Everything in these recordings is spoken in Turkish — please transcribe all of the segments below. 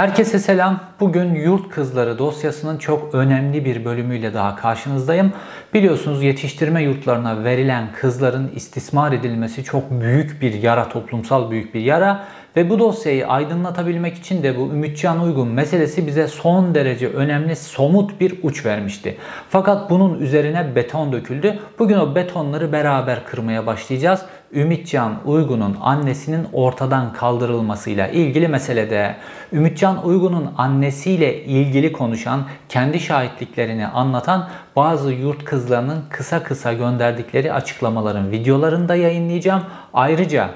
Herkese selam. Bugün Yurt Kızları dosyasının çok önemli bir bölümüyle daha karşınızdayım. Biliyorsunuz yetiştirme yurtlarına verilen kızların istismar edilmesi çok büyük bir yara, toplumsal büyük bir yara. Ve bu dosyayı aydınlatabilmek için de bu Ümitcan Uygun meselesi bize son derece önemli somut bir uç vermişti. Fakat bunun üzerine beton döküldü. Bugün o betonları beraber kırmaya başlayacağız. Ümitcan Uygun'un annesinin ortadan kaldırılmasıyla ilgili meselede Ümitcan Uygun'un annesiyle ilgili konuşan, kendi şahitliklerini anlatan bazı yurt kızlarının kısa kısa gönderdikleri açıklamaların videolarını da yayınlayacağım. Ayrıca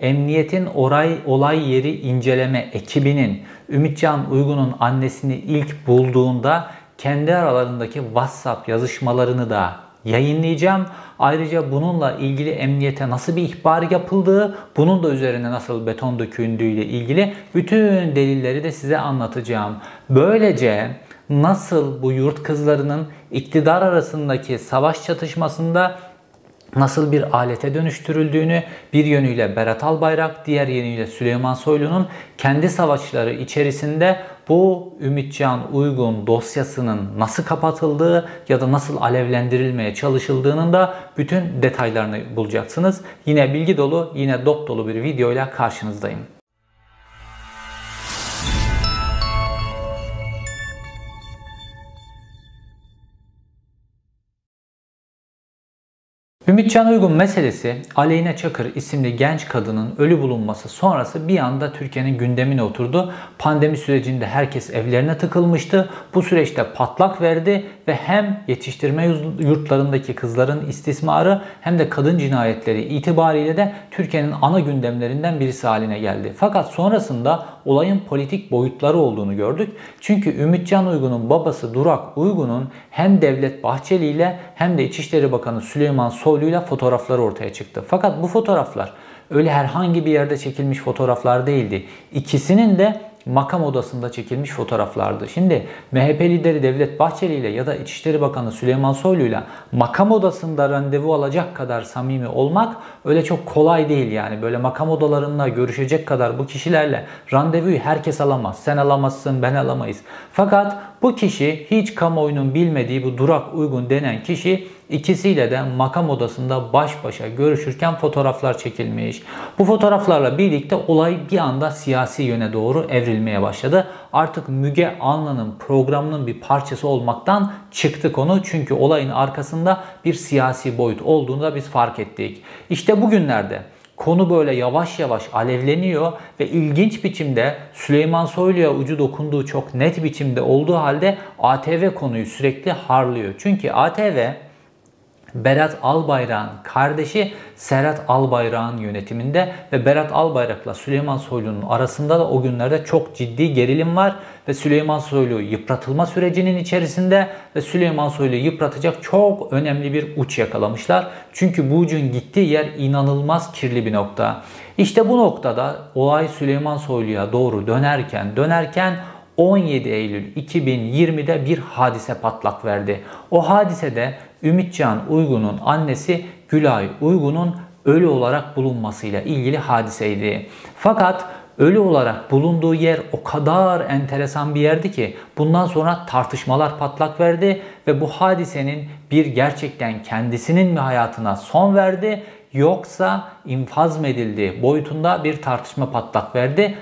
Emniyetin oray, olay yeri inceleme ekibinin Ümitcan Uygun'un annesini ilk bulduğunda kendi aralarındaki WhatsApp yazışmalarını da yayınlayacağım. Ayrıca bununla ilgili emniyete nasıl bir ihbar yapıldığı, bunun da üzerine nasıl beton döküldüğü ile ilgili bütün delilleri de size anlatacağım. Böylece nasıl bu yurt kızlarının iktidar arasındaki savaş çatışmasında nasıl bir alete dönüştürüldüğünü bir yönüyle Berat Albayrak, diğer yönüyle Süleyman Soylu'nun kendi savaşları içerisinde bu Ümitcan Uygun dosyasının nasıl kapatıldığı ya da nasıl alevlendirilmeye çalışıldığının da bütün detaylarını bulacaksınız. Yine bilgi dolu, yine dop dolu bir videoyla karşınızdayım. Ümitcan Uygun meselesi Aleyna Çakır isimli genç kadının ölü bulunması sonrası bir anda Türkiye'nin gündemine oturdu. Pandemi sürecinde herkes evlerine tıkılmıştı. Bu süreçte patlak verdi ve hem yetiştirme yurtlarındaki kızların istismarı hem de kadın cinayetleri itibariyle de Türkiye'nin ana gündemlerinden birisi haline geldi. Fakat sonrasında olayın politik boyutları olduğunu gördük. Çünkü Ümitcan Uygun'un babası Durak Uygun'un hem Devlet Bahçeli ile hem de İçişleri Bakanı Süleyman Soylu ile fotoğrafları ortaya çıktı. Fakat bu fotoğraflar öyle herhangi bir yerde çekilmiş fotoğraflar değildi. İkisinin de makam odasında çekilmiş fotoğraflardı. Şimdi MHP lideri Devlet Bahçeli ile ya da İçişleri Bakanı Süleyman Soylu ile makam odasında randevu alacak kadar samimi olmak öyle çok kolay değil yani. Böyle makam odalarında görüşecek kadar bu kişilerle randevuyu herkes alamaz. Sen alamazsın, ben alamayız. Fakat bu kişi hiç kamuoyunun bilmediği bu durak uygun denen kişi İkisiyle de makam odasında baş başa görüşürken fotoğraflar çekilmiş. Bu fotoğraflarla birlikte olay bir anda siyasi yöne doğru evrilmeye başladı. Artık Müge Anlı'nın programının bir parçası olmaktan çıktı konu. Çünkü olayın arkasında bir siyasi boyut olduğunu da biz fark ettik. İşte bugünlerde konu böyle yavaş yavaş alevleniyor ve ilginç biçimde Süleyman Soylu'ya ucu dokunduğu çok net biçimde olduğu halde ATV konuyu sürekli harlıyor. Çünkü ATV Berat Albayrak'ın kardeşi Serhat Albayrak'ın yönetiminde ve Berat Albayrak'la Süleyman Soylu'nun arasında da o günlerde çok ciddi gerilim var ve Süleyman Soylu yıpratılma sürecinin içerisinde ve Süleyman Soylu yıpratacak çok önemli bir uç yakalamışlar. Çünkü bu ucun gittiği yer inanılmaz kirli bir nokta. İşte bu noktada olay Süleyman Soylu'ya doğru dönerken dönerken 17 Eylül 2020'de bir hadise patlak verdi. O hadisede Ümitcan Uygun'un annesi Gülay Uygun'un ölü olarak bulunmasıyla ilgili hadiseydi. Fakat ölü olarak bulunduğu yer o kadar enteresan bir yerdi ki bundan sonra tartışmalar patlak verdi ve bu hadisenin bir gerçekten kendisinin mi hayatına son verdi yoksa infaz mı edildi boyutunda bir tartışma patlak verdi.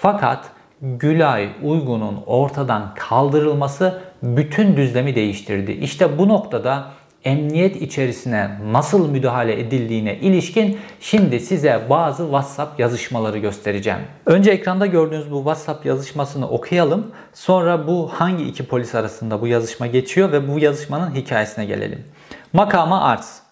Fakat Gülay Uygun'un ortadan kaldırılması bütün düzlemi değiştirdi. İşte bu noktada emniyet içerisine nasıl müdahale edildiğine ilişkin şimdi size bazı WhatsApp yazışmaları göstereceğim. Önce ekranda gördüğünüz bu WhatsApp yazışmasını okuyalım. Sonra bu hangi iki polis arasında bu yazışma geçiyor ve bu yazışmanın hikayesine gelelim. Makama arz.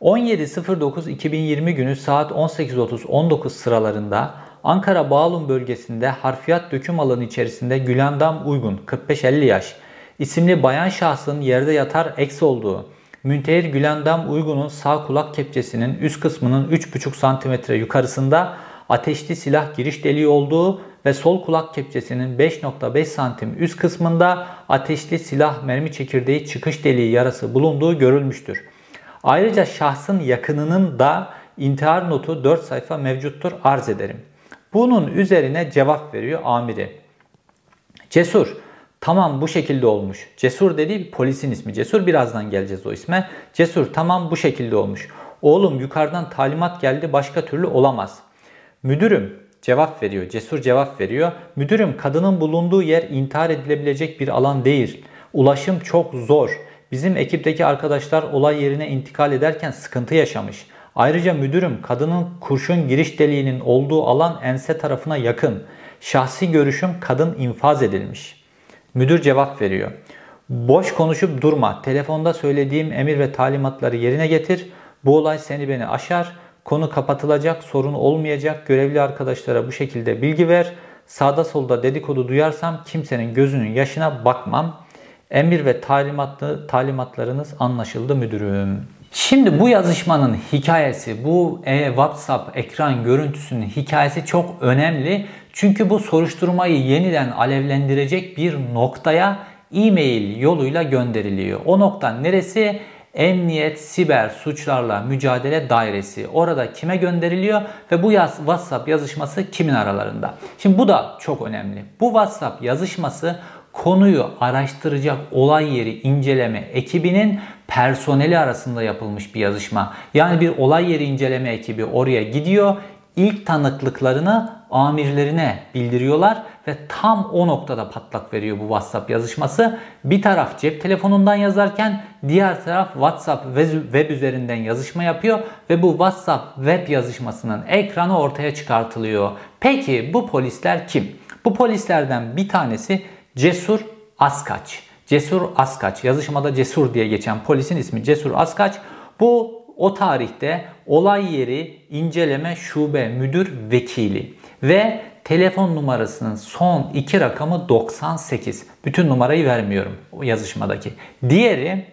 17.09.2020 günü saat 18.30-19 sıralarında Ankara Bağlum bölgesinde harfiyat döküm alanı içerisinde Gülendam Uygun 45-50 yaş isimli bayan şahsın yerde yatar eks olduğu, Müntehir Gülendam Uygun'un sağ kulak kepçesinin üst kısmının 3,5 cm yukarısında ateşli silah giriş deliği olduğu ve sol kulak kepçesinin 5.5 santim üst kısmında ateşli silah mermi çekirdeği çıkış deliği yarası bulunduğu görülmüştür. Ayrıca şahsın yakınının da intihar notu 4 sayfa mevcuttur arz ederim. Bunun üzerine cevap veriyor amiri. Cesur tamam bu şekilde olmuş. Cesur dediği polisin ismi. Cesur birazdan geleceğiz o isme. Cesur tamam bu şekilde olmuş. Oğlum yukarıdan talimat geldi başka türlü olamaz. Müdürüm cevap veriyor. Cesur cevap veriyor. Müdürüm kadının bulunduğu yer intihar edilebilecek bir alan değil. Ulaşım çok zor. Bizim ekipteki arkadaşlar olay yerine intikal ederken sıkıntı yaşamış. Ayrıca müdürüm kadının kurşun giriş deliğinin olduğu alan ense tarafına yakın. Şahsi görüşüm kadın infaz edilmiş. Müdür cevap veriyor. Boş konuşup durma. Telefonda söylediğim emir ve talimatları yerine getir. Bu olay seni beni aşar. Konu kapatılacak, sorun olmayacak. Görevli arkadaşlara bu şekilde bilgi ver. Sağda solda dedikodu duyarsam kimsenin gözünün yaşına bakmam. Emir ve talimatlı, talimatlarınız anlaşıldı müdürüm. Şimdi bu yazışmanın hikayesi, bu e, WhatsApp ekran görüntüsünün hikayesi çok önemli. Çünkü bu soruşturmayı yeniden alevlendirecek bir noktaya e-mail yoluyla gönderiliyor. O nokta neresi? Emniyet Siber Suçlarla Mücadele Dairesi. Orada kime gönderiliyor ve bu yaz, WhatsApp yazışması kimin aralarında? Şimdi bu da çok önemli. Bu WhatsApp yazışması konuyu araştıracak olay yeri inceleme ekibinin personeli arasında yapılmış bir yazışma. Yani bir olay yeri inceleme ekibi oraya gidiyor. İlk tanıklıklarını amirlerine bildiriyorlar ve tam o noktada patlak veriyor bu WhatsApp yazışması. Bir taraf cep telefonundan yazarken diğer taraf WhatsApp web üzerinden yazışma yapıyor ve bu WhatsApp web yazışmasının ekranı ortaya çıkartılıyor. Peki bu polisler kim? Bu polislerden bir tanesi Cesur Askaç. Cesur Askaç. Yazışmada Cesur diye geçen polisin ismi Cesur Askaç. Bu o tarihte olay yeri inceleme şube müdür vekili ve telefon numarasının son iki rakamı 98. Bütün numarayı vermiyorum o yazışmadaki. Diğeri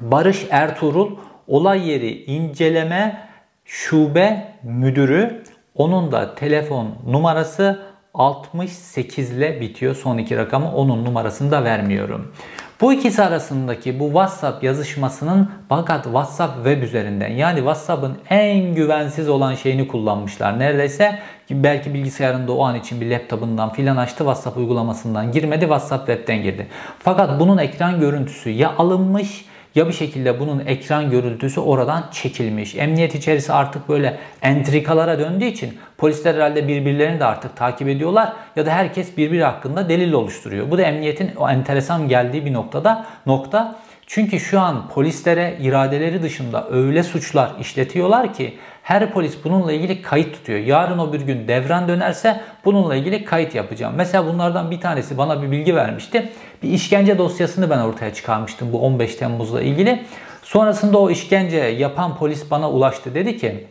Barış Ertuğrul olay yeri inceleme şube müdürü. Onun da telefon numarası 68 ile bitiyor son iki rakamı. Onun numarasını da vermiyorum. Bu ikisi arasındaki bu WhatsApp yazışmasının fakat WhatsApp web üzerinden yani WhatsApp'ın en güvensiz olan şeyini kullanmışlar. Neredeyse belki bilgisayarında o an için bir laptopundan filan açtı WhatsApp uygulamasından girmedi WhatsApp web'ten girdi. Fakat bunun ekran görüntüsü ya alınmış ya bir şekilde bunun ekran görüntüsü oradan çekilmiş. Emniyet içerisi artık böyle entrikalara döndüğü için polisler herhalde birbirlerini de artık takip ediyorlar ya da herkes birbiri hakkında delil oluşturuyor. Bu da emniyetin o enteresan geldiği bir noktada nokta. Çünkü şu an polislere iradeleri dışında öyle suçlar işletiyorlar ki her polis bununla ilgili kayıt tutuyor. Yarın o bir gün devran dönerse bununla ilgili kayıt yapacağım. Mesela bunlardan bir tanesi bana bir bilgi vermişti. Bir işkence dosyasını ben ortaya çıkarmıştım bu 15 Temmuz'la ilgili. Sonrasında o işkence yapan polis bana ulaştı. Dedi ki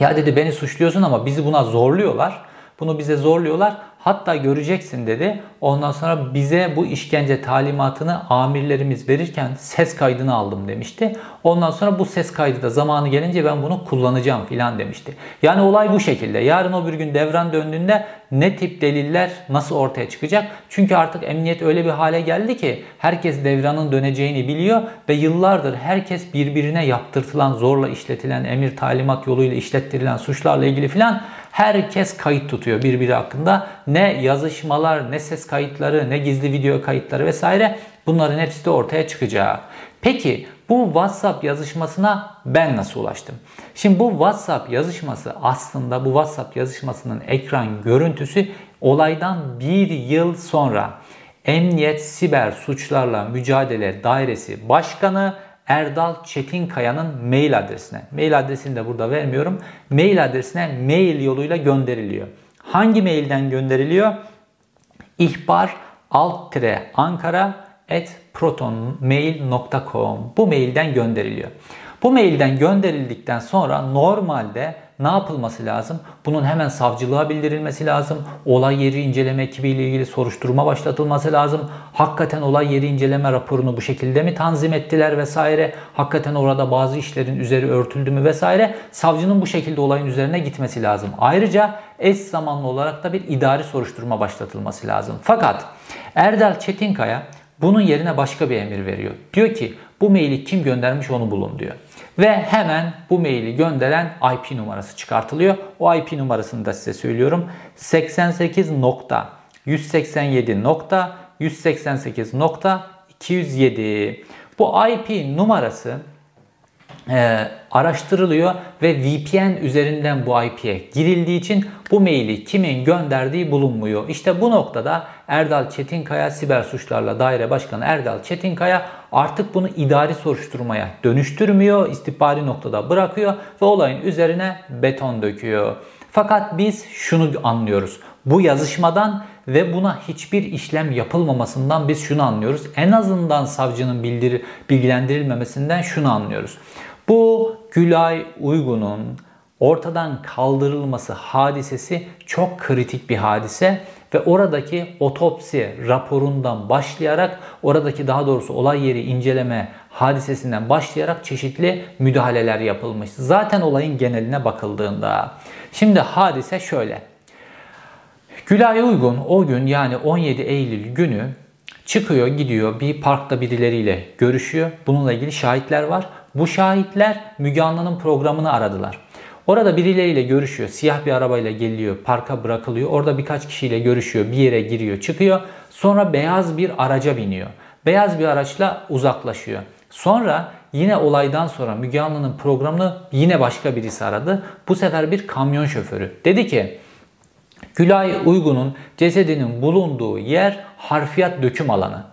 ya dedi beni suçluyorsun ama bizi buna zorluyorlar. Bunu bize zorluyorlar. Hatta göreceksin dedi. Ondan sonra bize bu işkence talimatını amirlerimiz verirken ses kaydını aldım demişti. Ondan sonra bu ses kaydı da zamanı gelince ben bunu kullanacağım filan demişti. Yani olay bu şekilde. Yarın o bir gün devran döndüğünde ne tip deliller nasıl ortaya çıkacak? Çünkü artık emniyet öyle bir hale geldi ki herkes devranın döneceğini biliyor ve yıllardır herkes birbirine yaptırtılan zorla işletilen emir talimat yoluyla işlettirilen suçlarla ilgili filan herkes kayıt tutuyor birbiri hakkında. Ne yazışmalar, ne ses kayıtları, ne gizli video kayıtları vesaire bunların hepsi de ortaya çıkacak. Peki bu WhatsApp yazışmasına ben nasıl ulaştım? Şimdi bu WhatsApp yazışması aslında bu WhatsApp yazışmasının ekran görüntüsü olaydan bir yıl sonra Emniyet Siber Suçlarla Mücadele Dairesi Başkanı Erdal Çetinkaya'nın mail adresine. Mail adresini de burada vermiyorum. Mail adresine mail yoluyla gönderiliyor. Hangi mailden gönderiliyor? İhbar alt ankara at protonmail.com bu mailden gönderiliyor. Bu mailden gönderildikten sonra normalde ne yapılması lazım? Bunun hemen savcılığa bildirilmesi lazım. Olay yeri inceleme ekibiyle ilgili soruşturma başlatılması lazım. Hakikaten olay yeri inceleme raporunu bu şekilde mi tanzim ettiler vesaire? Hakikaten orada bazı işlerin üzeri örtüldü mü vesaire? Savcının bu şekilde olayın üzerine gitmesi lazım. Ayrıca eş zamanlı olarak da bir idari soruşturma başlatılması lazım. Fakat Erdal Çetinkaya bunun yerine başka bir emir veriyor. Diyor ki bu maili kim göndermiş onu bulun diyor. Ve hemen bu maili gönderen IP numarası çıkartılıyor. O IP numarasını da size söylüyorum. 88 nokta 187.188.207. Bu IP numarası e, araştırılıyor ve VPN üzerinden bu IP'ye girildiği için bu maili kimin gönderdiği bulunmuyor. İşte bu noktada Erdal Çetinkaya Siber Suçlarla Daire Başkanı Erdal Çetinkaya artık bunu idari soruşturmaya dönüştürmüyor, istihbari noktada bırakıyor ve olayın üzerine beton döküyor. Fakat biz şunu anlıyoruz. Bu yazışmadan ve buna hiçbir işlem yapılmamasından biz şunu anlıyoruz. En azından savcının bildir, bilgilendirilmemesinden şunu anlıyoruz. Bu Gülay Uygun'un ortadan kaldırılması hadisesi çok kritik bir hadise ve oradaki otopsi raporundan başlayarak oradaki daha doğrusu olay yeri inceleme hadisesinden başlayarak çeşitli müdahaleler yapılmış. Zaten olayın geneline bakıldığında. Şimdi hadise şöyle. Gülay Uygun o gün yani 17 Eylül günü çıkıyor gidiyor bir parkta birileriyle görüşüyor. Bununla ilgili şahitler var. Bu şahitler Müge Anlı'nın programını aradılar. Orada birileriyle görüşüyor. Siyah bir arabayla geliyor, parka bırakılıyor. Orada birkaç kişiyle görüşüyor, bir yere giriyor, çıkıyor. Sonra beyaz bir araca biniyor. Beyaz bir araçla uzaklaşıyor. Sonra yine olaydan sonra Müge Anlı'nın programını yine başka birisi aradı. Bu sefer bir kamyon şoförü. Dedi ki Gülay Uygun'un cesedinin bulunduğu yer harfiyat döküm alanı.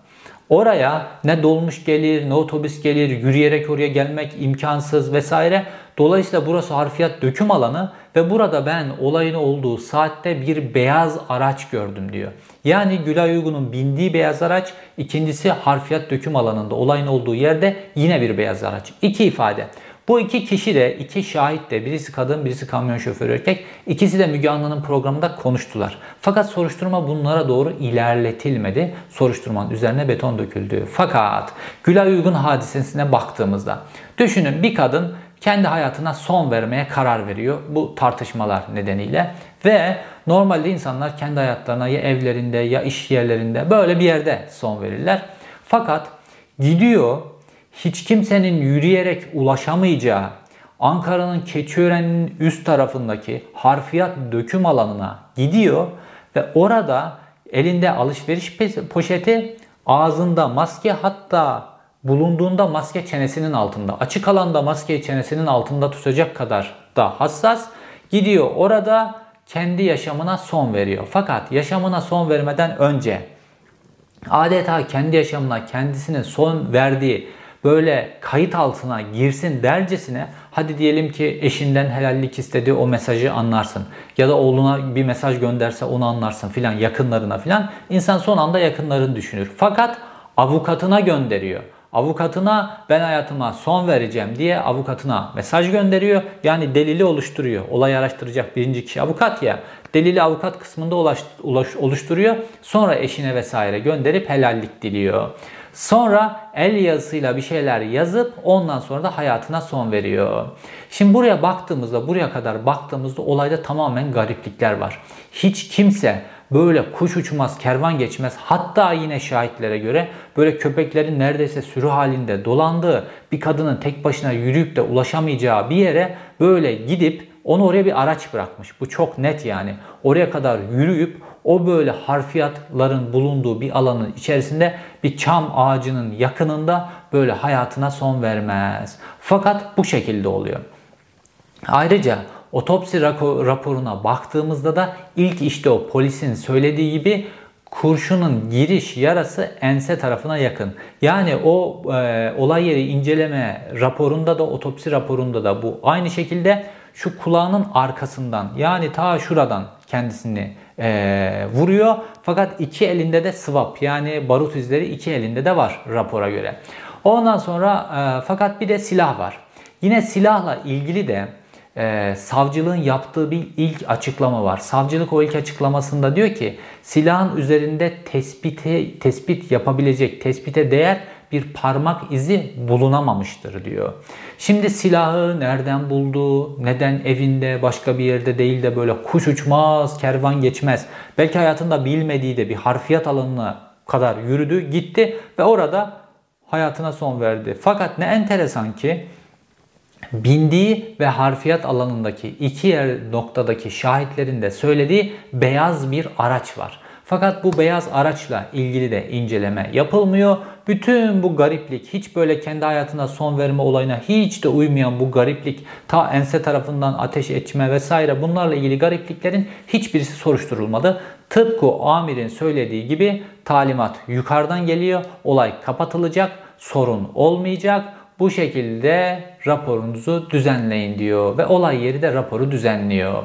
Oraya ne dolmuş gelir, ne otobüs gelir, yürüyerek oraya gelmek imkansız vesaire. Dolayısıyla burası harfiyat döküm alanı ve burada ben olayın olduğu saatte bir beyaz araç gördüm diyor. Yani Gülay Uygun'un bindiği beyaz araç, ikincisi harfiyat döküm alanında olayın olduğu yerde yine bir beyaz araç. İki ifade. Bu iki kişi de, iki şahit de, birisi kadın, birisi kamyon şoförü erkek, ikisi de Müge Anlı'nın programında konuştular. Fakat soruşturma bunlara doğru ilerletilmedi. Soruşturmanın üzerine beton döküldü. Fakat Gülay Uygun hadisesine baktığımızda, düşünün bir kadın kendi hayatına son vermeye karar veriyor bu tartışmalar nedeniyle ve normalde insanlar kendi hayatlarına ya evlerinde ya iş yerlerinde böyle bir yerde son verirler. Fakat gidiyor hiç kimsenin yürüyerek ulaşamayacağı Ankara'nın Keçiören'in üst tarafındaki harfiyat döküm alanına gidiyor ve orada elinde alışveriş poşeti, ağzında maske hatta bulunduğunda maske çenesinin altında, açık alanda maske çenesinin altında tutacak kadar da hassas gidiyor orada kendi yaşamına son veriyor. Fakat yaşamına son vermeden önce adeta kendi yaşamına kendisine son verdiği böyle kayıt altına girsin dercesine hadi diyelim ki eşinden helallik istedi o mesajı anlarsın. Ya da oğluna bir mesaj gönderse onu anlarsın filan yakınlarına filan. İnsan son anda yakınlarını düşünür. Fakat avukatına gönderiyor. Avukatına ben hayatıma son vereceğim diye avukatına mesaj gönderiyor. Yani delili oluşturuyor. Olay araştıracak birinci kişi avukat ya. Delili avukat kısmında ulaş, ulaş, oluşturuyor. Sonra eşine vesaire gönderip helallik diliyor. Sonra el yazısıyla bir şeyler yazıp ondan sonra da hayatına son veriyor. Şimdi buraya baktığımızda, buraya kadar baktığımızda olayda tamamen gariplikler var. Hiç kimse böyle kuş uçmaz, kervan geçmez. Hatta yine şahitlere göre böyle köpeklerin neredeyse sürü halinde dolandığı, bir kadının tek başına yürüyüp de ulaşamayacağı bir yere böyle gidip onu oraya bir araç bırakmış. Bu çok net yani. Oraya kadar yürüyüp o böyle harfiyatların bulunduğu bir alanın içerisinde bir çam ağacının yakınında böyle hayatına son vermez. Fakat bu şekilde oluyor. Ayrıca otopsi raporuna baktığımızda da ilk işte o polisin söylediği gibi kurşunun giriş yarası ense tarafına yakın. Yani o e, olay yeri inceleme raporunda da otopsi raporunda da bu aynı şekilde şu kulağının arkasından yani ta şuradan kendisini e, vuruyor. Fakat iki elinde de swap yani barut izleri iki elinde de var rapora göre. Ondan sonra e, fakat bir de silah var. Yine silahla ilgili de e, savcılığın yaptığı bir ilk açıklama var. Savcılık o ilk açıklamasında diyor ki silahın üzerinde tespiti tespit yapabilecek, tespite değer bir parmak izi bulunamamıştır diyor. Şimdi silahı nereden buldu, neden evinde başka bir yerde değil de böyle kuş uçmaz, kervan geçmez. Belki hayatında bilmediği de bir harfiyat alanına kadar yürüdü, gitti ve orada hayatına son verdi. Fakat ne enteresan ki bindiği ve harfiyat alanındaki iki yer noktadaki şahitlerin de söylediği beyaz bir araç var. Fakat bu beyaz araçla ilgili de inceleme yapılmıyor. Bütün bu gariplik, hiç böyle kendi hayatına son verme olayına hiç de uymayan bu gariplik, ta ense tarafından ateş etme vesaire bunlarla ilgili garipliklerin hiçbirisi soruşturulmadı. Tıpkı amirin söylediği gibi talimat yukarıdan geliyor, olay kapatılacak, sorun olmayacak. Bu şekilde raporunuzu düzenleyin diyor ve olay yeri de raporu düzenliyor.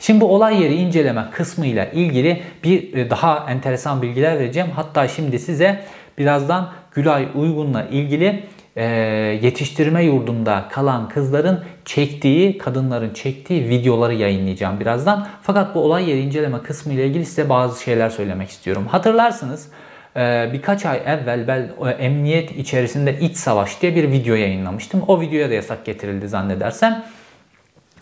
Şimdi bu olay yeri inceleme kısmıyla ilgili bir e, daha enteresan bilgiler vereceğim. Hatta şimdi size birazdan Gülay Uygun'la ilgili e, yetiştirme yurdunda kalan kızların çektiği, kadınların çektiği videoları yayınlayacağım birazdan. Fakat bu olay yeri inceleme kısmı ile ilgili size bazı şeyler söylemek istiyorum. Hatırlarsınız birkaç ay evvel ben e, emniyet içerisinde iç savaş diye bir video yayınlamıştım. O videoya da yasak getirildi zannedersem.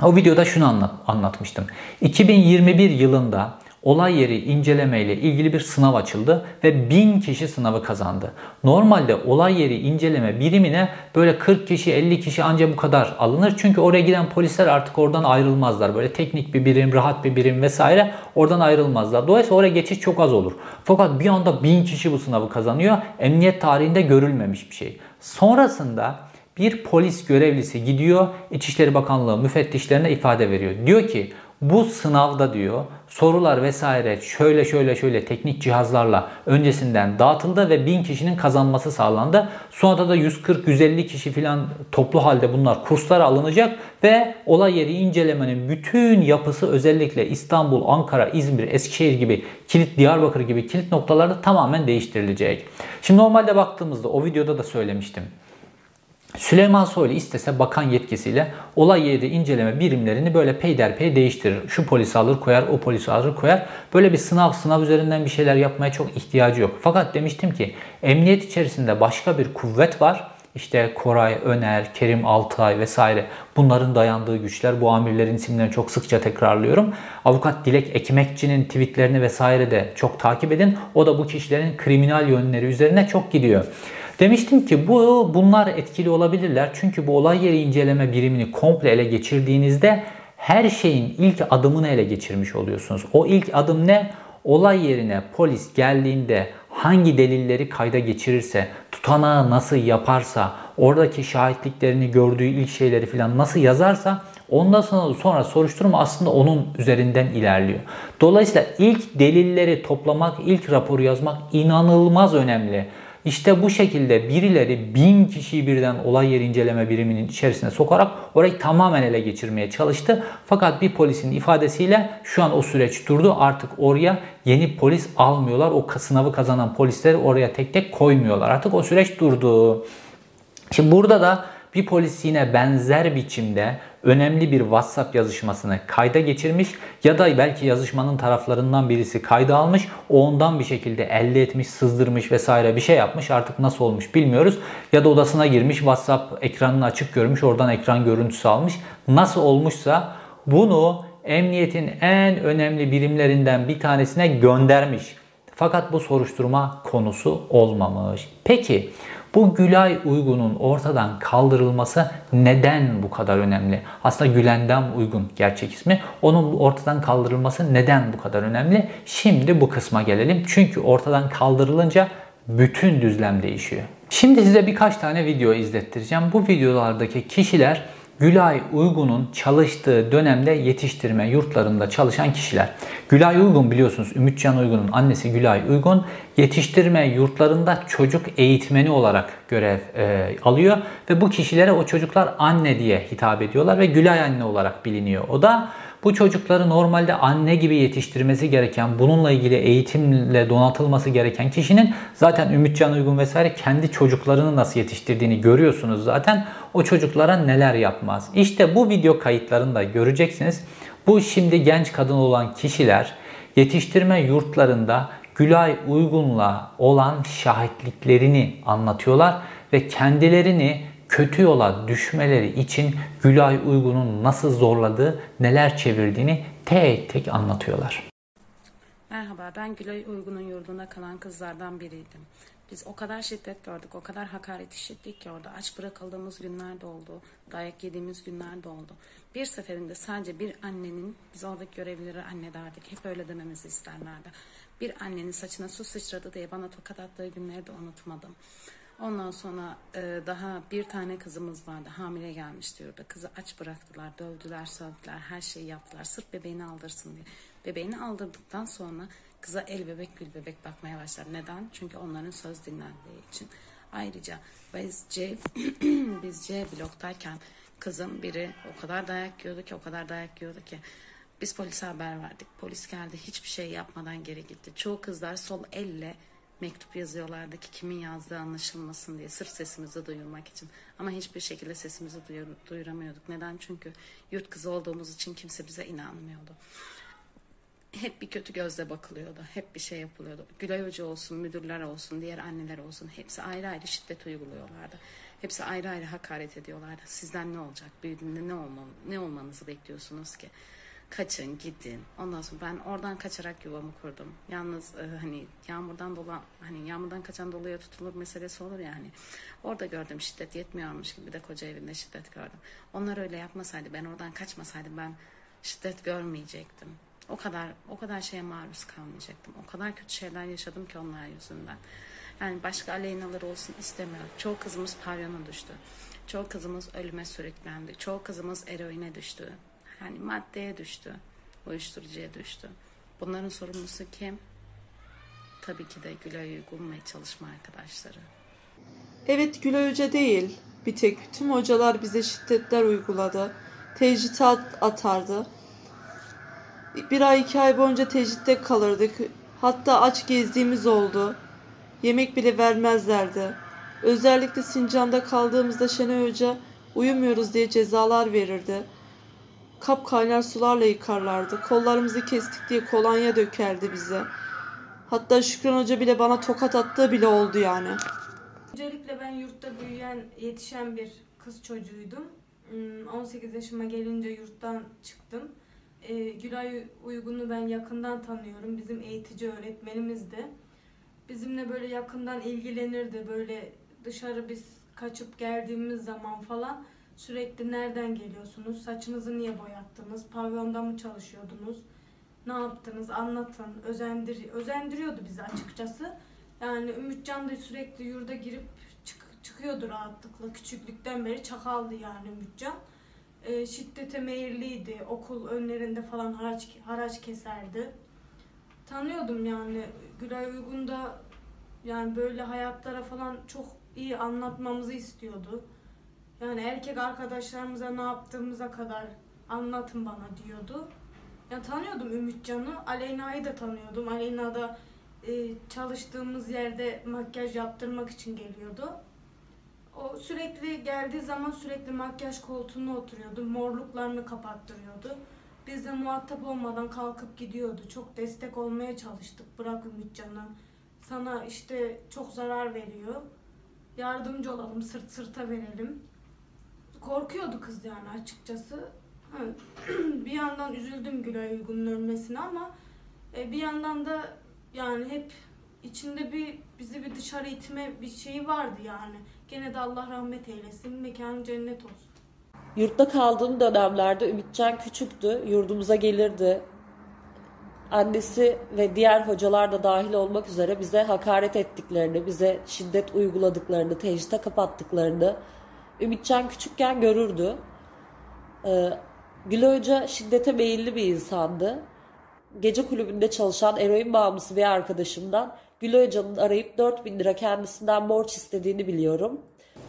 O videoda şunu anlat, anlatmıştım. 2021 yılında olay yeri inceleme ile ilgili bir sınav açıldı ve 1000 kişi sınavı kazandı. Normalde olay yeri inceleme birimine böyle 40 kişi 50 kişi ancak bu kadar alınır. Çünkü oraya giden polisler artık oradan ayrılmazlar. Böyle teknik bir birim, rahat bir birim vesaire oradan ayrılmazlar. Dolayısıyla oraya geçiş çok az olur. Fakat bir anda 1000 kişi bu sınavı kazanıyor. Emniyet tarihinde görülmemiş bir şey. Sonrasında bir polis görevlisi gidiyor İçişleri Bakanlığı müfettişlerine ifade veriyor. Diyor ki bu sınavda diyor sorular vesaire şöyle şöyle şöyle teknik cihazlarla öncesinden dağıtıldı ve 1000 kişinin kazanması sağlandı. Sonra da 140-150 kişi filan toplu halde bunlar kurslara alınacak ve olay yeri incelemenin bütün yapısı özellikle İstanbul, Ankara, İzmir, Eskişehir gibi kilit Diyarbakır gibi kilit noktalarda tamamen değiştirilecek. Şimdi normalde baktığımızda o videoda da söylemiştim. Süleyman Soylu istese bakan yetkisiyle olay yeri inceleme birimlerini böyle peyderpey değiştirir. Şu polisi alır koyar, o polisi alır koyar. Böyle bir sınav sınav üzerinden bir şeyler yapmaya çok ihtiyacı yok. Fakat demiştim ki emniyet içerisinde başka bir kuvvet var. İşte Koray, Öner, Kerim Altay vesaire bunların dayandığı güçler. Bu amirlerin isimlerini çok sıkça tekrarlıyorum. Avukat Dilek Ekmekçi'nin tweetlerini vesaire de çok takip edin. O da bu kişilerin kriminal yönleri üzerine çok gidiyor. Demiştim ki bu bunlar etkili olabilirler. Çünkü bu olay yeri inceleme birimini komple ele geçirdiğinizde her şeyin ilk adımını ele geçirmiş oluyorsunuz. O ilk adım ne? Olay yerine polis geldiğinde hangi delilleri kayda geçirirse, tutanağı nasıl yaparsa, oradaki şahitliklerini gördüğü ilk şeyleri falan nasıl yazarsa ondan sonra, sonra soruşturma aslında onun üzerinden ilerliyor. Dolayısıyla ilk delilleri toplamak, ilk raporu yazmak inanılmaz önemli. İşte bu şekilde birileri bin kişiyi birden olay yeri inceleme biriminin içerisine sokarak orayı tamamen ele geçirmeye çalıştı. Fakat bir polisin ifadesiyle şu an o süreç durdu. Artık oraya yeni polis almıyorlar. O sınavı kazanan polisleri oraya tek tek koymuyorlar. Artık o süreç durdu. Şimdi burada da bir polis benzer biçimde önemli bir WhatsApp yazışmasını kayda geçirmiş ya da belki yazışmanın taraflarından birisi kayda almış, ondan bir şekilde elde etmiş, sızdırmış vesaire bir şey yapmış. Artık nasıl olmuş bilmiyoruz. Ya da odasına girmiş, WhatsApp ekranını açık görmüş, oradan ekran görüntüsü almış. Nasıl olmuşsa bunu emniyetin en önemli birimlerinden bir tanesine göndermiş. Fakat bu soruşturma konusu olmamış. Peki bu Gülay Uygun'un ortadan kaldırılması neden bu kadar önemli? Aslında Gülendam Uygun gerçek ismi. Onun ortadan kaldırılması neden bu kadar önemli? Şimdi bu kısma gelelim. Çünkü ortadan kaldırılınca bütün düzlem değişiyor. Şimdi size birkaç tane video izlettireceğim. Bu videolardaki kişiler Gülay Uygun'un çalıştığı dönemde yetiştirme yurtlarında çalışan kişiler. Gülay Uygun biliyorsunuz Ümitcan Uygun'un annesi Gülay Uygun yetiştirme yurtlarında çocuk eğitmeni olarak görev e, alıyor ve bu kişilere o çocuklar anne diye hitap ediyorlar ve Gülay anne olarak biliniyor. O da bu çocukları normalde anne gibi yetiştirmesi gereken, bununla ilgili eğitimle donatılması gereken kişinin zaten Ümitcan Uygun vesaire kendi çocuklarını nasıl yetiştirdiğini görüyorsunuz zaten. O çocuklara neler yapmaz. İşte bu video kayıtlarında göreceksiniz. Bu şimdi genç kadın olan kişiler yetiştirme yurtlarında Gülay Uygun'la olan şahitliklerini anlatıyorlar ve kendilerini kötü yola düşmeleri için Gülay Uygun'un nasıl zorladığı, neler çevirdiğini tek tek anlatıyorlar. Merhaba, ben Gülay Uygun'un yurdunda kalan kızlardan biriydim. Biz o kadar şiddet gördük, o kadar hakaret işittik ki orada. Aç bırakıldığımız günler de oldu, dayak yediğimiz günler de oldu. Bir seferinde sadece bir annenin, biz oradaki görevlileri anne derdik, hep öyle dememizi isterlerdi. Bir annenin saçına su sıçradı diye bana tokat attığı günleri de unutmadım. Ondan sonra e, daha bir tane kızımız vardı. Hamile gelmişti orada. Kızı aç bıraktılar, dövdüler, sövdüler, her şeyi yaptılar. Sırf bebeğini aldırsın diye. Bebeğini aldırdıktan sonra kıza el bebek gül bebek bakmaya başlar. Neden? Çünkü onların söz dinlendiği için. Ayrıca biz C, biz C bloktayken kızım biri o kadar dayak yiyordu ki o kadar dayak yiyordu ki biz polise haber verdik. Polis geldi hiçbir şey yapmadan geri gitti. Çoğu kızlar sol elle mektup yazıyorlardı ki kimin yazdığı anlaşılmasın diye sırf sesimizi duyurmak için. Ama hiçbir şekilde sesimizi duyur, duyuramıyorduk. Neden? Çünkü yurt kızı olduğumuz için kimse bize inanmıyordu. Hep bir kötü gözle bakılıyordu. Hep bir şey yapılıyordu. Gülay Hoca olsun, müdürler olsun, diğer anneler olsun. Hepsi ayrı ayrı şiddet uyguluyorlardı. Hepsi ayrı ayrı hakaret ediyorlardı. Sizden ne olacak? Büyüdüğünde ne, olma, ne olmanızı bekliyorsunuz ki? Kaçın gidin. Ondan sonra ben oradan kaçarak yuvamı kurdum. Yalnız e, hani yağmurdan dolan hani yağmurdan kaçan doluya tutulur meselesi olur yani. Orada gördüm şiddet yetmiyormuş gibi de koca evinde şiddet gördüm. Onlar öyle yapmasaydı ben oradan kaçmasaydım ben şiddet görmeyecektim. O kadar o kadar şeye maruz kalmayacaktım. O kadar kötü şeyler yaşadım ki onlar yüzünden. Yani başka aleynaları olsun istemiyorum. Çoğu kızımız pavyona düştü. Çoğu kızımız ölüme sürüklendi. Çoğu kızımız eroine düştü. Yani maddeye düştü. Uyuşturucuya düştü. Bunların sorumlusu kim? Tabii ki de Gülay Uygun ve çalışma arkadaşları. Evet Gülay Hoca değil. Bir tek tüm hocalar bize şiddetler uyguladı. Tecrit atardı. Bir ay iki ay boyunca tecritte kalırdık. Hatta aç gezdiğimiz oldu. Yemek bile vermezlerdi. Özellikle Sincan'da kaldığımızda Şenay Hoca uyumuyoruz diye cezalar verirdi. Kap kaynar sularla yıkarlardı. Kollarımızı kestik diye kolonya dökerdi bize. Hatta Şükran Hoca bile bana tokat attığı bile oldu yani. Öncelikle ben yurtta büyüyen, yetişen bir kız çocuğuydum. 18 hmm, yaşıma gelince yurttan çıktım. Ee, Gülay Uygun'u ben yakından tanıyorum. Bizim eğitici öğretmenimizdi. Bizimle böyle yakından ilgilenirdi. Böyle dışarı biz kaçıp geldiğimiz zaman falan Sürekli nereden geliyorsunuz? Saçınızı niye boyattınız? Pavyonda mı çalışıyordunuz? Ne yaptınız? Anlatın. Özendir özendiriyordu bizi açıkçası. Yani Ümitcan da sürekli yurda girip çık çıkıyordu rahatlıkla. Küçüklükten beri çakaldı yani Ümitcan. E, şiddete meyilliydi. Okul önlerinde falan haraç, haraç keserdi. Tanıyordum yani. Gülay Uygun da yani böyle hayatlara falan çok iyi anlatmamızı istiyordu. Yani erkek arkadaşlarımıza ne yaptığımıza kadar anlatın bana diyordu. Ya tanıyordum Ümitcan'ı. Aleyna'yı da tanıyordum. Aleyna da e, çalıştığımız yerde makyaj yaptırmak için geliyordu. O sürekli geldiği zaman sürekli makyaj koltuğuna oturuyordu. Morluklarını kapattırıyordu. Biz de muhatap olmadan kalkıp gidiyordu. Çok destek olmaya çalıştık. Bırak Ümitcan'ı. Sana işte çok zarar veriyor. Yardımcı olalım, sırt sırta verelim korkuyordu kız yani açıkçası. bir yandan üzüldüm Gülay Uygun'un ölmesine ama e, bir yandan da yani hep içinde bir bizi bir dışarı itme bir şeyi vardı yani. Gene de Allah rahmet eylesin. Mekanı cennet olsun. Yurtta kaldığım dönemlerde Ümitcan küçüktü. Yurdumuza gelirdi. Annesi ve diğer hocalar da dahil olmak üzere bize hakaret ettiklerini, bize şiddet uyguladıklarını, tecrite kapattıklarını, Ümitcan küçükken görürdü. Ee, Gül Hoca şiddete meyilli bir insandı. Gece kulübünde çalışan eroin bağımlısı bir arkadaşımdan Gül Hoca'nın arayıp 4000 lira kendisinden borç istediğini biliyorum.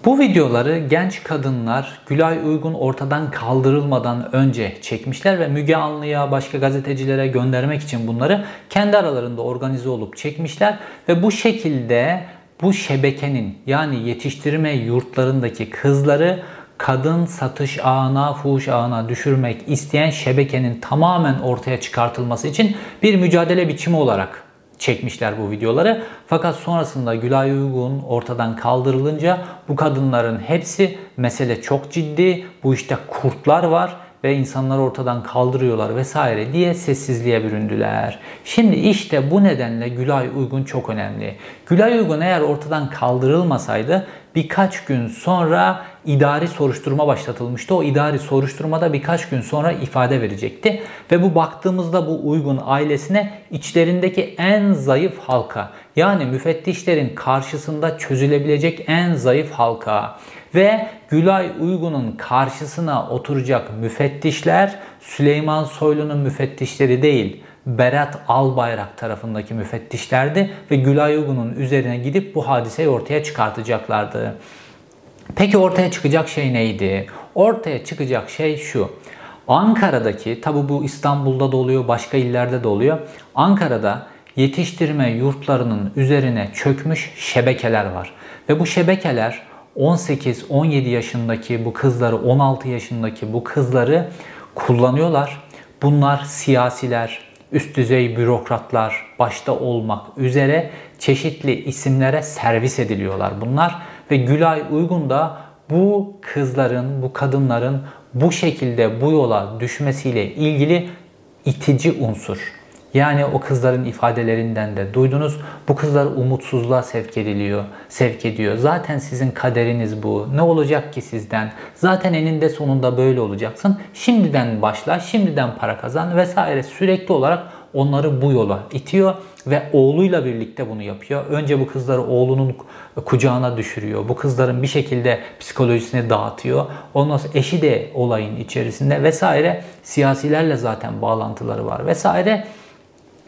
Bu videoları genç kadınlar Gülay Uygun ortadan kaldırılmadan önce çekmişler ve Müge Anlı'ya başka gazetecilere göndermek için bunları kendi aralarında organize olup çekmişler ve bu şekilde bu şebekenin yani yetiştirme yurtlarındaki kızları kadın satış ağına, fuhuş ağına düşürmek isteyen şebekenin tamamen ortaya çıkartılması için bir mücadele biçimi olarak çekmişler bu videoları. Fakat sonrasında Gülay Uygun ortadan kaldırılınca bu kadınların hepsi mesele çok ciddi. Bu işte kurtlar var ve insanları ortadan kaldırıyorlar vesaire diye sessizliğe büründüler. Şimdi işte bu nedenle Gülay Uygun çok önemli. Gülay Uygun eğer ortadan kaldırılmasaydı birkaç gün sonra idari soruşturma başlatılmıştı. O idari soruşturmada birkaç gün sonra ifade verecekti. Ve bu baktığımızda bu uygun ailesine içlerindeki en zayıf halka yani müfettişlerin karşısında çözülebilecek en zayıf halka ve Gülay Uygun'un karşısına oturacak müfettişler Süleyman Soylu'nun müfettişleri değil. Berat Albayrak tarafındaki müfettişlerdi ve Gülay Uygun'un üzerine gidip bu hadiseyi ortaya çıkartacaklardı. Peki ortaya çıkacak şey neydi? Ortaya çıkacak şey şu. Ankara'daki, tabi bu İstanbul'da da oluyor, başka illerde de oluyor. Ankara'da yetiştirme yurtlarının üzerine çökmüş şebekeler var. Ve bu şebekeler 18-17 yaşındaki bu kızları, 16 yaşındaki bu kızları kullanıyorlar. Bunlar siyasiler, üst düzey bürokratlar başta olmak üzere çeşitli isimlere servis ediliyorlar bunlar. Ve Gülay Uygun da bu kızların, bu kadınların bu şekilde bu yola düşmesiyle ilgili itici unsur. Yani o kızların ifadelerinden de duydunuz. Bu kızlar umutsuzluğa sevk ediliyor, sevk ediyor. Zaten sizin kaderiniz bu. Ne olacak ki sizden? Zaten eninde sonunda böyle olacaksın. Şimdiden başla, şimdiden para kazan vesaire sürekli olarak onları bu yola itiyor ve oğluyla birlikte bunu yapıyor. Önce bu kızları oğlunun kucağına düşürüyor. Bu kızların bir şekilde psikolojisini dağıtıyor. Ondan sonra eşi de olayın içerisinde vesaire. Siyasilerle zaten bağlantıları var vesaire.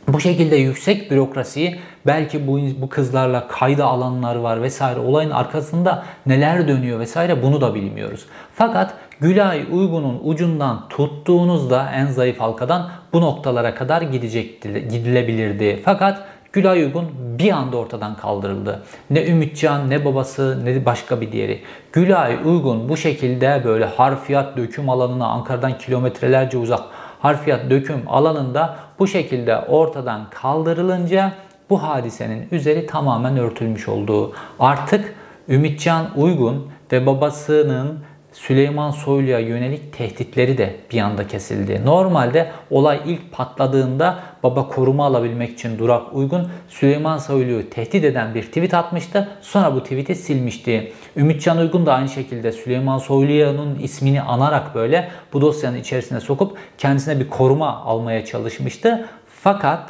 Bu şekilde yüksek bürokrasiyi belki bu, bu kızlarla kayda alanlar var vesaire olayın arkasında neler dönüyor vesaire bunu da bilmiyoruz. Fakat Gülay Uygun'un ucundan tuttuğunuzda en zayıf halkadan bu noktalara kadar gidecekti, gidilebilirdi. Fakat Gülay Uygun bir anda ortadan kaldırıldı. Ne Ümitcan ne babası ne başka bir diğeri. Gülay Uygun bu şekilde böyle harfiyat döküm alanına Ankara'dan kilometrelerce uzak harfiyat döküm alanında bu şekilde ortadan kaldırılınca bu hadisenin üzeri tamamen örtülmüş oldu. Artık Ümitcan Uygun ve babasının Süleyman Soylu'ya yönelik tehditleri de bir anda kesildi. Normalde olay ilk patladığında baba koruma alabilmek için Durak Uygun Süleyman Soylu'yu tehdit eden bir tweet atmıştı. Sonra bu tweet'i silmişti. Ümitcan Uygun da aynı şekilde Süleyman Soylu'nun ismini anarak böyle bu dosyanın içerisine sokup kendisine bir koruma almaya çalışmıştı. Fakat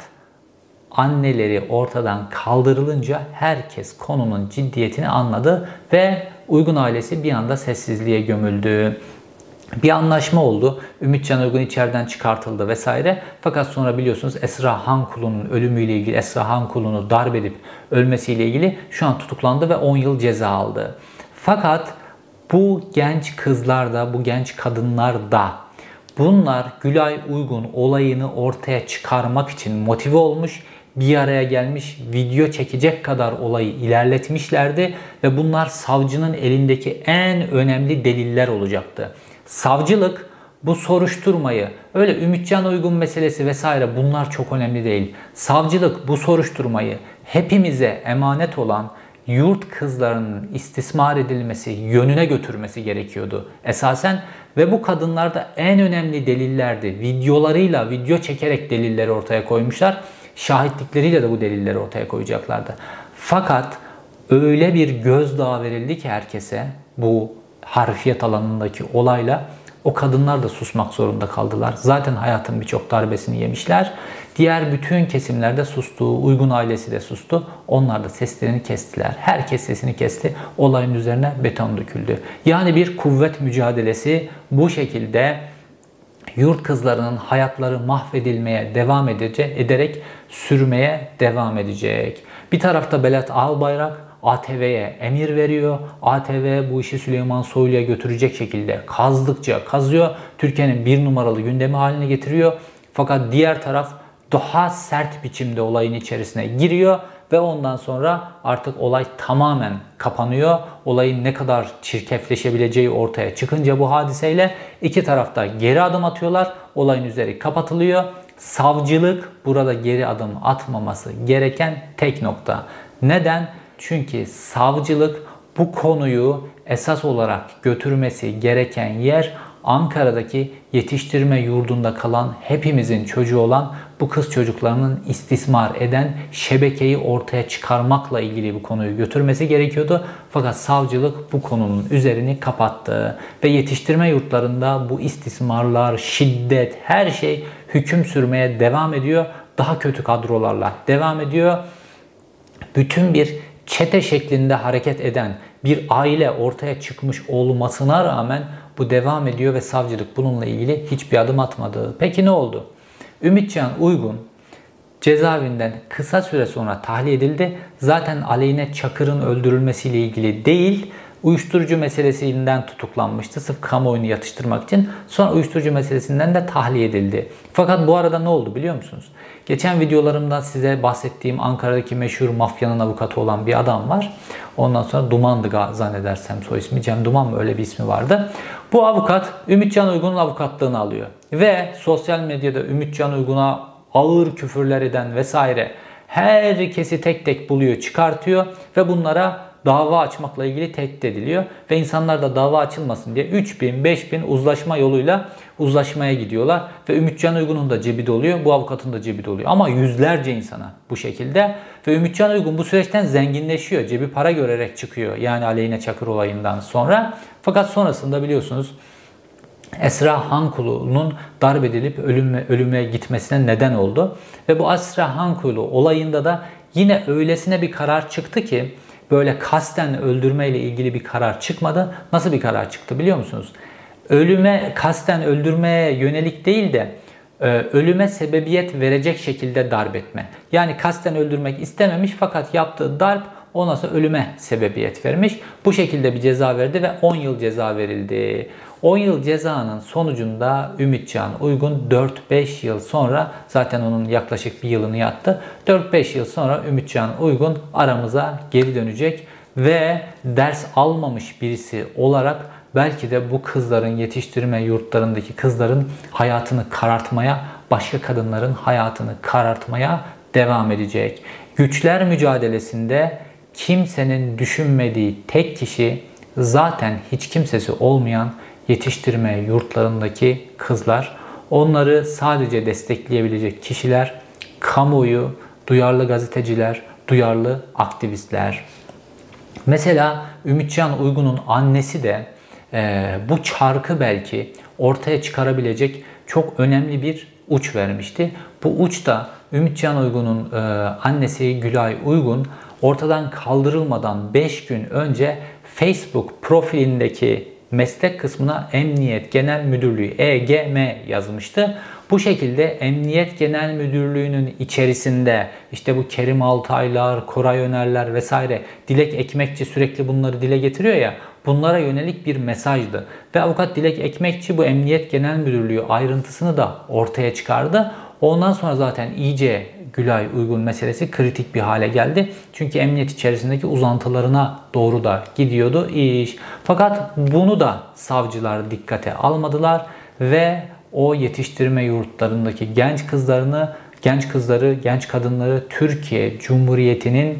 anneleri ortadan kaldırılınca herkes konunun ciddiyetini anladı ve Uygun ailesi bir anda sessizliğe gömüldü. Bir anlaşma oldu. Ümitcan Uygun içeriden çıkartıldı vesaire. Fakat sonra biliyorsunuz Esra Hankulu'nun ölümüyle ilgili, Esra Hankulu'nu darp edip ölmesiyle ilgili şu an tutuklandı ve 10 yıl ceza aldı. Fakat bu genç kızlar da, bu genç kadınlar da bunlar Gülay Uygun olayını ortaya çıkarmak için motive olmuş bir araya gelmiş video çekecek kadar olayı ilerletmişlerdi ve bunlar savcının elindeki en önemli deliller olacaktı. Savcılık bu soruşturmayı öyle Ümitcan Uygun meselesi vesaire bunlar çok önemli değil. Savcılık bu soruşturmayı hepimize emanet olan yurt kızlarının istismar edilmesi yönüne götürmesi gerekiyordu esasen ve bu kadınlar da en önemli delillerdi. Videolarıyla video çekerek delilleri ortaya koymuşlar şahitlikleriyle de bu delilleri ortaya koyacaklardı. Fakat öyle bir gözdağı verildi ki herkese bu harfiyet alanındaki olayla o kadınlar da susmak zorunda kaldılar. Zaten hayatın birçok darbesini yemişler. Diğer bütün kesimlerde sustu. Uygun ailesi de sustu. Onlar da seslerini kestiler. Herkes sesini kesti. Olayın üzerine beton döküldü. Yani bir kuvvet mücadelesi bu şekilde yurt kızlarının hayatları mahvedilmeye devam edecek, ederek sürmeye devam edecek. Bir tarafta Belat Albayrak ATV'ye emir veriyor. ATV bu işi Süleyman Soylu'ya götürecek şekilde kazdıkça kazıyor. Türkiye'nin bir numaralı gündemi haline getiriyor. Fakat diğer taraf daha sert biçimde olayın içerisine giriyor ve ondan sonra artık olay tamamen kapanıyor. Olayın ne kadar çirkefleşebileceği ortaya çıkınca bu hadiseyle iki tarafta geri adım atıyorlar. Olayın üzeri kapatılıyor. Savcılık burada geri adım atmaması gereken tek nokta. Neden? Çünkü savcılık bu konuyu esas olarak götürmesi gereken yer Ankara'daki yetiştirme yurdunda kalan hepimizin çocuğu olan bu kız çocuklarının istismar eden şebekeyi ortaya çıkarmakla ilgili bu konuyu götürmesi gerekiyordu. Fakat savcılık bu konunun üzerini kapattı ve yetiştirme yurtlarında bu istismarlar, şiddet, her şey hüküm sürmeye devam ediyor. Daha kötü kadrolarla devam ediyor. Bütün bir çete şeklinde hareket eden bir aile ortaya çıkmış olmasına rağmen bu devam ediyor ve savcılık bununla ilgili hiçbir adım atmadı. Peki ne oldu? Ümitcan Uygun cezaevinden kısa süre sonra tahliye edildi. Zaten Aleyhine Çakır'ın öldürülmesiyle ilgili değil, uyuşturucu meselesinden tutuklanmıştı sırf kamuoyunu yatıştırmak için. Sonra uyuşturucu meselesinden de tahliye edildi. Fakat bu arada ne oldu biliyor musunuz? Geçen videolarımda size bahsettiğim Ankara'daki meşhur mafyanın avukatı olan bir adam var. Ondan sonra Duman'dı zannedersem soy ismi. Cem Duman mı öyle bir ismi vardı. Bu avukat Ümitcan Uygun'un avukatlığını alıyor. Ve sosyal medyada Ümitcan Uygun'a ağır küfürler eden vesaire herkesi tek tek buluyor, çıkartıyor ve bunlara dava açmakla ilgili tehdit ediliyor. Ve insanlar da dava açılmasın diye 3000, 5000 uzlaşma yoluyla uzlaşmaya gidiyorlar. Ve Ümitcan Uygun'un da cebi doluyor, bu avukatın da cebi doluyor. Ama yüzlerce insana bu şekilde. Ve Ümitcan Uygun bu süreçten zenginleşiyor. Cebi para görerek çıkıyor. Yani Aleyhine Çakır olayından sonra. Fakat sonrasında biliyorsunuz Esra Hankulu'nun darp edilip ölüme, ölüme gitmesine neden oldu. Ve bu Esra Hankulu olayında da yine öylesine bir karar çıktı ki böyle kasten öldürme ile ilgili bir karar çıkmadı. Nasıl bir karar çıktı biliyor musunuz? Ölüme kasten öldürmeye yönelik değil de e, ölüme sebebiyet verecek şekilde darp etme. Yani kasten öldürmek istememiş fakat yaptığı darp ondan sonra ölüme sebebiyet vermiş. Bu şekilde bir ceza verdi ve 10 yıl ceza verildi. 10 yıl cezanın sonucunda Ümitcan Uygun 4-5 yıl sonra zaten onun yaklaşık bir yılını yattı. 4-5 yıl sonra Ümitcan Uygun aramıza geri dönecek ve ders almamış birisi olarak belki de bu kızların yetiştirme yurtlarındaki kızların hayatını karartmaya, başka kadınların hayatını karartmaya devam edecek. Güçler mücadelesinde kimsenin düşünmediği tek kişi zaten hiç kimsesi olmayan yetiştirme yurtlarındaki kızlar. Onları sadece destekleyebilecek kişiler, kamuoyu, duyarlı gazeteciler, duyarlı aktivistler. Mesela Ümitcan Uygun'un annesi de e, bu çarkı belki ortaya çıkarabilecek çok önemli bir uç vermişti. Bu uç da Ümitcan Uygun'un e, annesi Gülay Uygun ortadan kaldırılmadan 5 gün önce Facebook profilindeki meslek kısmına Emniyet Genel Müdürlüğü EGM yazmıştı. Bu şekilde Emniyet Genel Müdürlüğü'nün içerisinde işte bu Kerim Altaylar, Koray Önerler vesaire Dilek Ekmekçi sürekli bunları dile getiriyor ya bunlara yönelik bir mesajdı. Ve avukat Dilek Ekmekçi bu Emniyet Genel Müdürlüğü ayrıntısını da ortaya çıkardı. Ondan sonra zaten iyice Gülay uygun meselesi kritik bir hale geldi. Çünkü emniyet içerisindeki uzantılarına doğru da gidiyordu iş. Fakat bunu da savcılar dikkate almadılar ve o yetiştirme yurtlarındaki genç kızlarını, genç kızları, genç kadınları Türkiye Cumhuriyeti'nin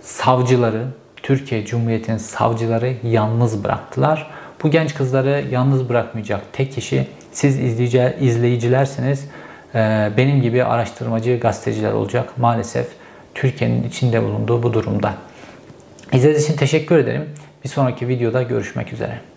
savcıları, Türkiye Cumhuriyeti'nin savcıları yalnız bıraktılar. Bu genç kızları yalnız bırakmayacak tek kişi siz izleyici, izleyicilersiniz. Ee, benim gibi araştırmacı gazeteciler olacak maalesef Türkiye'nin içinde bulunduğu bu durumda. İzlediğiniz için teşekkür ederim. Bir sonraki videoda görüşmek üzere.